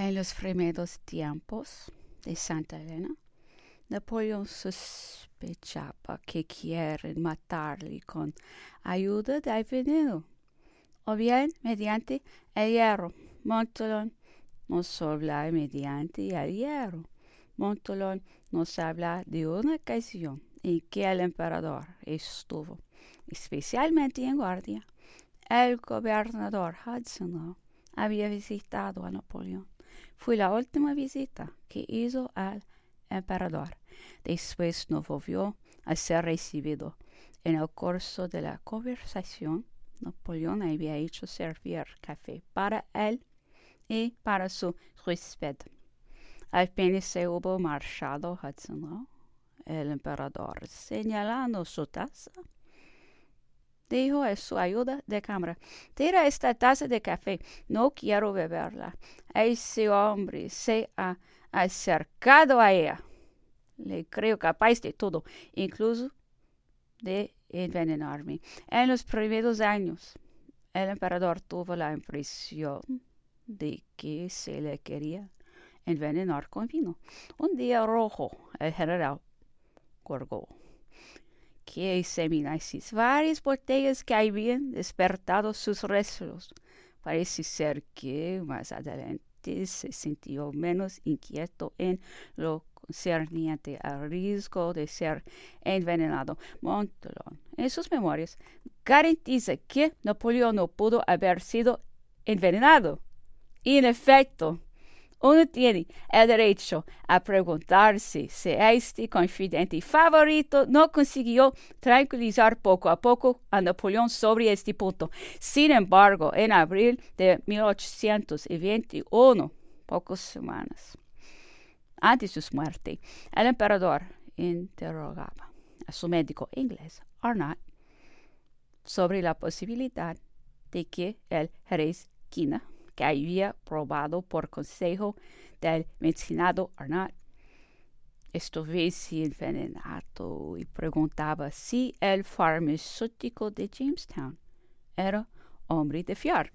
En los primeros tiempos de Santa Elena, Napoleón sospechaba que quieren matarle con ayuda del veneno, o bien mediante el hierro. Montolón nos habla mediante el hierro. Montolón nos habla de una ocasión en que el emperador estuvo especialmente en guardia. El gobernador Hudson había visitado a Napoleón fue la última visita que hizo al emperador. Después no volvió a ser recibido. En el curso de la conversación, Napoleón había hecho servir café para él y para su huésped. Apenas se hubo marchado Hudson, el emperador, señalando su taza, dijo a su ayuda de cámara, tira esta taza de café, no quiero beberla. Ese hombre se ha acercado a ella. Le creo capaz de todo, incluso de envenenarme. En los primeros años, el emperador tuvo la impresión de que se le quería envenenar con vino. Un día rojo, el general colgó que examinases varias botellas que habían despertado sus restos. Parece ser que más adelante se sintió menos inquieto en lo concerniente al riesgo de ser envenenado. Montolón, en sus memorias, garantiza que Napoleón no pudo haber sido envenenado. Y en efecto, uno tiene el derecho a preguntarse si este confidente favorito no consiguió tranquilizar poco a poco a Napoleón sobre este punto. Sin embargo, en abril de 1821, pocas semanas antes de su muerte, el emperador interrogaba a su médico inglés, Arnott, sobre la posibilidad de que el Jerez Quina que había probado por consejo del mencionado Arnott estuviese envenenado y preguntaba si el farmacéutico de Jamestown era hombre de fiar.